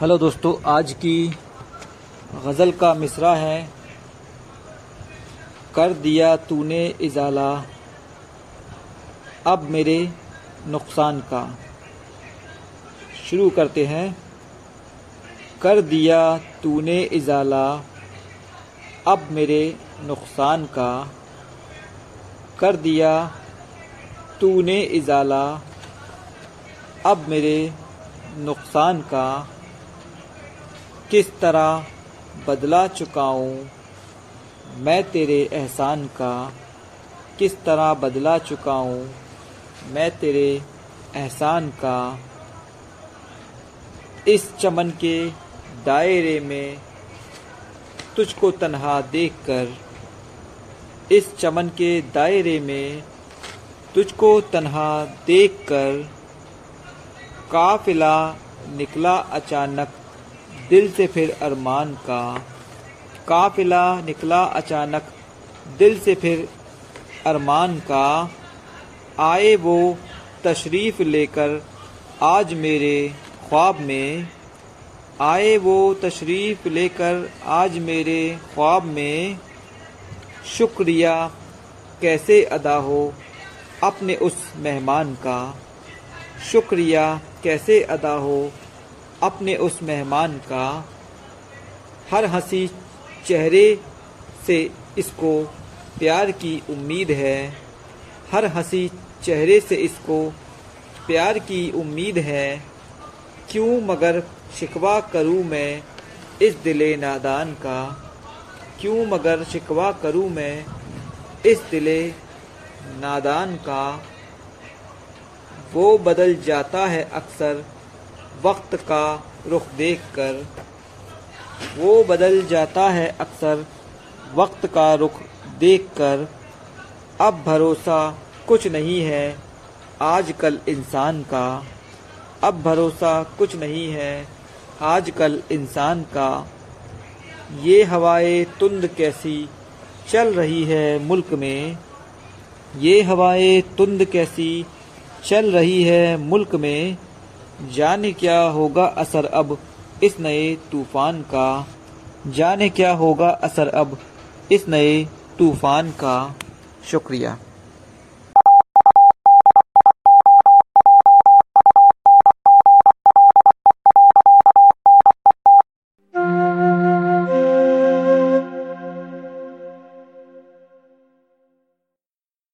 Hello दोस्तों, आज की गज़ल का मिसरा है। कर दिया तूने इजाला, अब मेरे नुकसान का। शुरू करते हैं। कर दिया तूने इजाला, अब मेरे नुकसान का। कर दिया तूने इजाला, अब मेरे नुकसान का। किस तरह बदला चुकाऊं मैं तेरे एहसान का? किस तरह बदला चुकाऊं मैं तेरे एहसान का? इस चमन के दायरे में तुझको तन्हा देखकर, इस चमन के दायरे में तुझको तन्हा देखकर काफिला निकला अचानक दिल से फिर अरमान का काफिला निकला अचानक। दिल से फिर अरमान का, आए वो तशरीफ़ लेकर आज मेरे ख्वाब में। आए वो तशरीफ़ लेकर आज मेरे ख्वाब में। शुक्रिया, कैसे अदा हो अपने उस मेहमान का? शुक्रिया, कैसे अदा हो अपने उस मेहमान का हर हँसी चेहरे से इसको प्यार की उम्मीद है। हर हँसी चेहरे से इसको प्यार की उम्मीद है। क्यों मगर शिकवा करूँ मैं इस दिले नादान का? क्यों मगर शिकवा करूँ मैं इस दिले नादान का? वो बदल जाता है अक्सर वक्त का रुख देखकर, वो बदल जाता है अक्सर वक्त का रुख देखकर। अब भरोसा कुछ नहीं है आजकल इंसान का। अब भरोसा कुछ नहीं है आजकल इंसान का। ये हवाएँ तुंद कैसी चल रही है मुल्क में? ये हवाएँ तुंद कैसी चल रही है मुल्क में? जाने क्या होगा असर अब इस नए तूफ़ान का? जाने क्या होगा असर अब इस नए तूफ़ान का? शुक्रिया।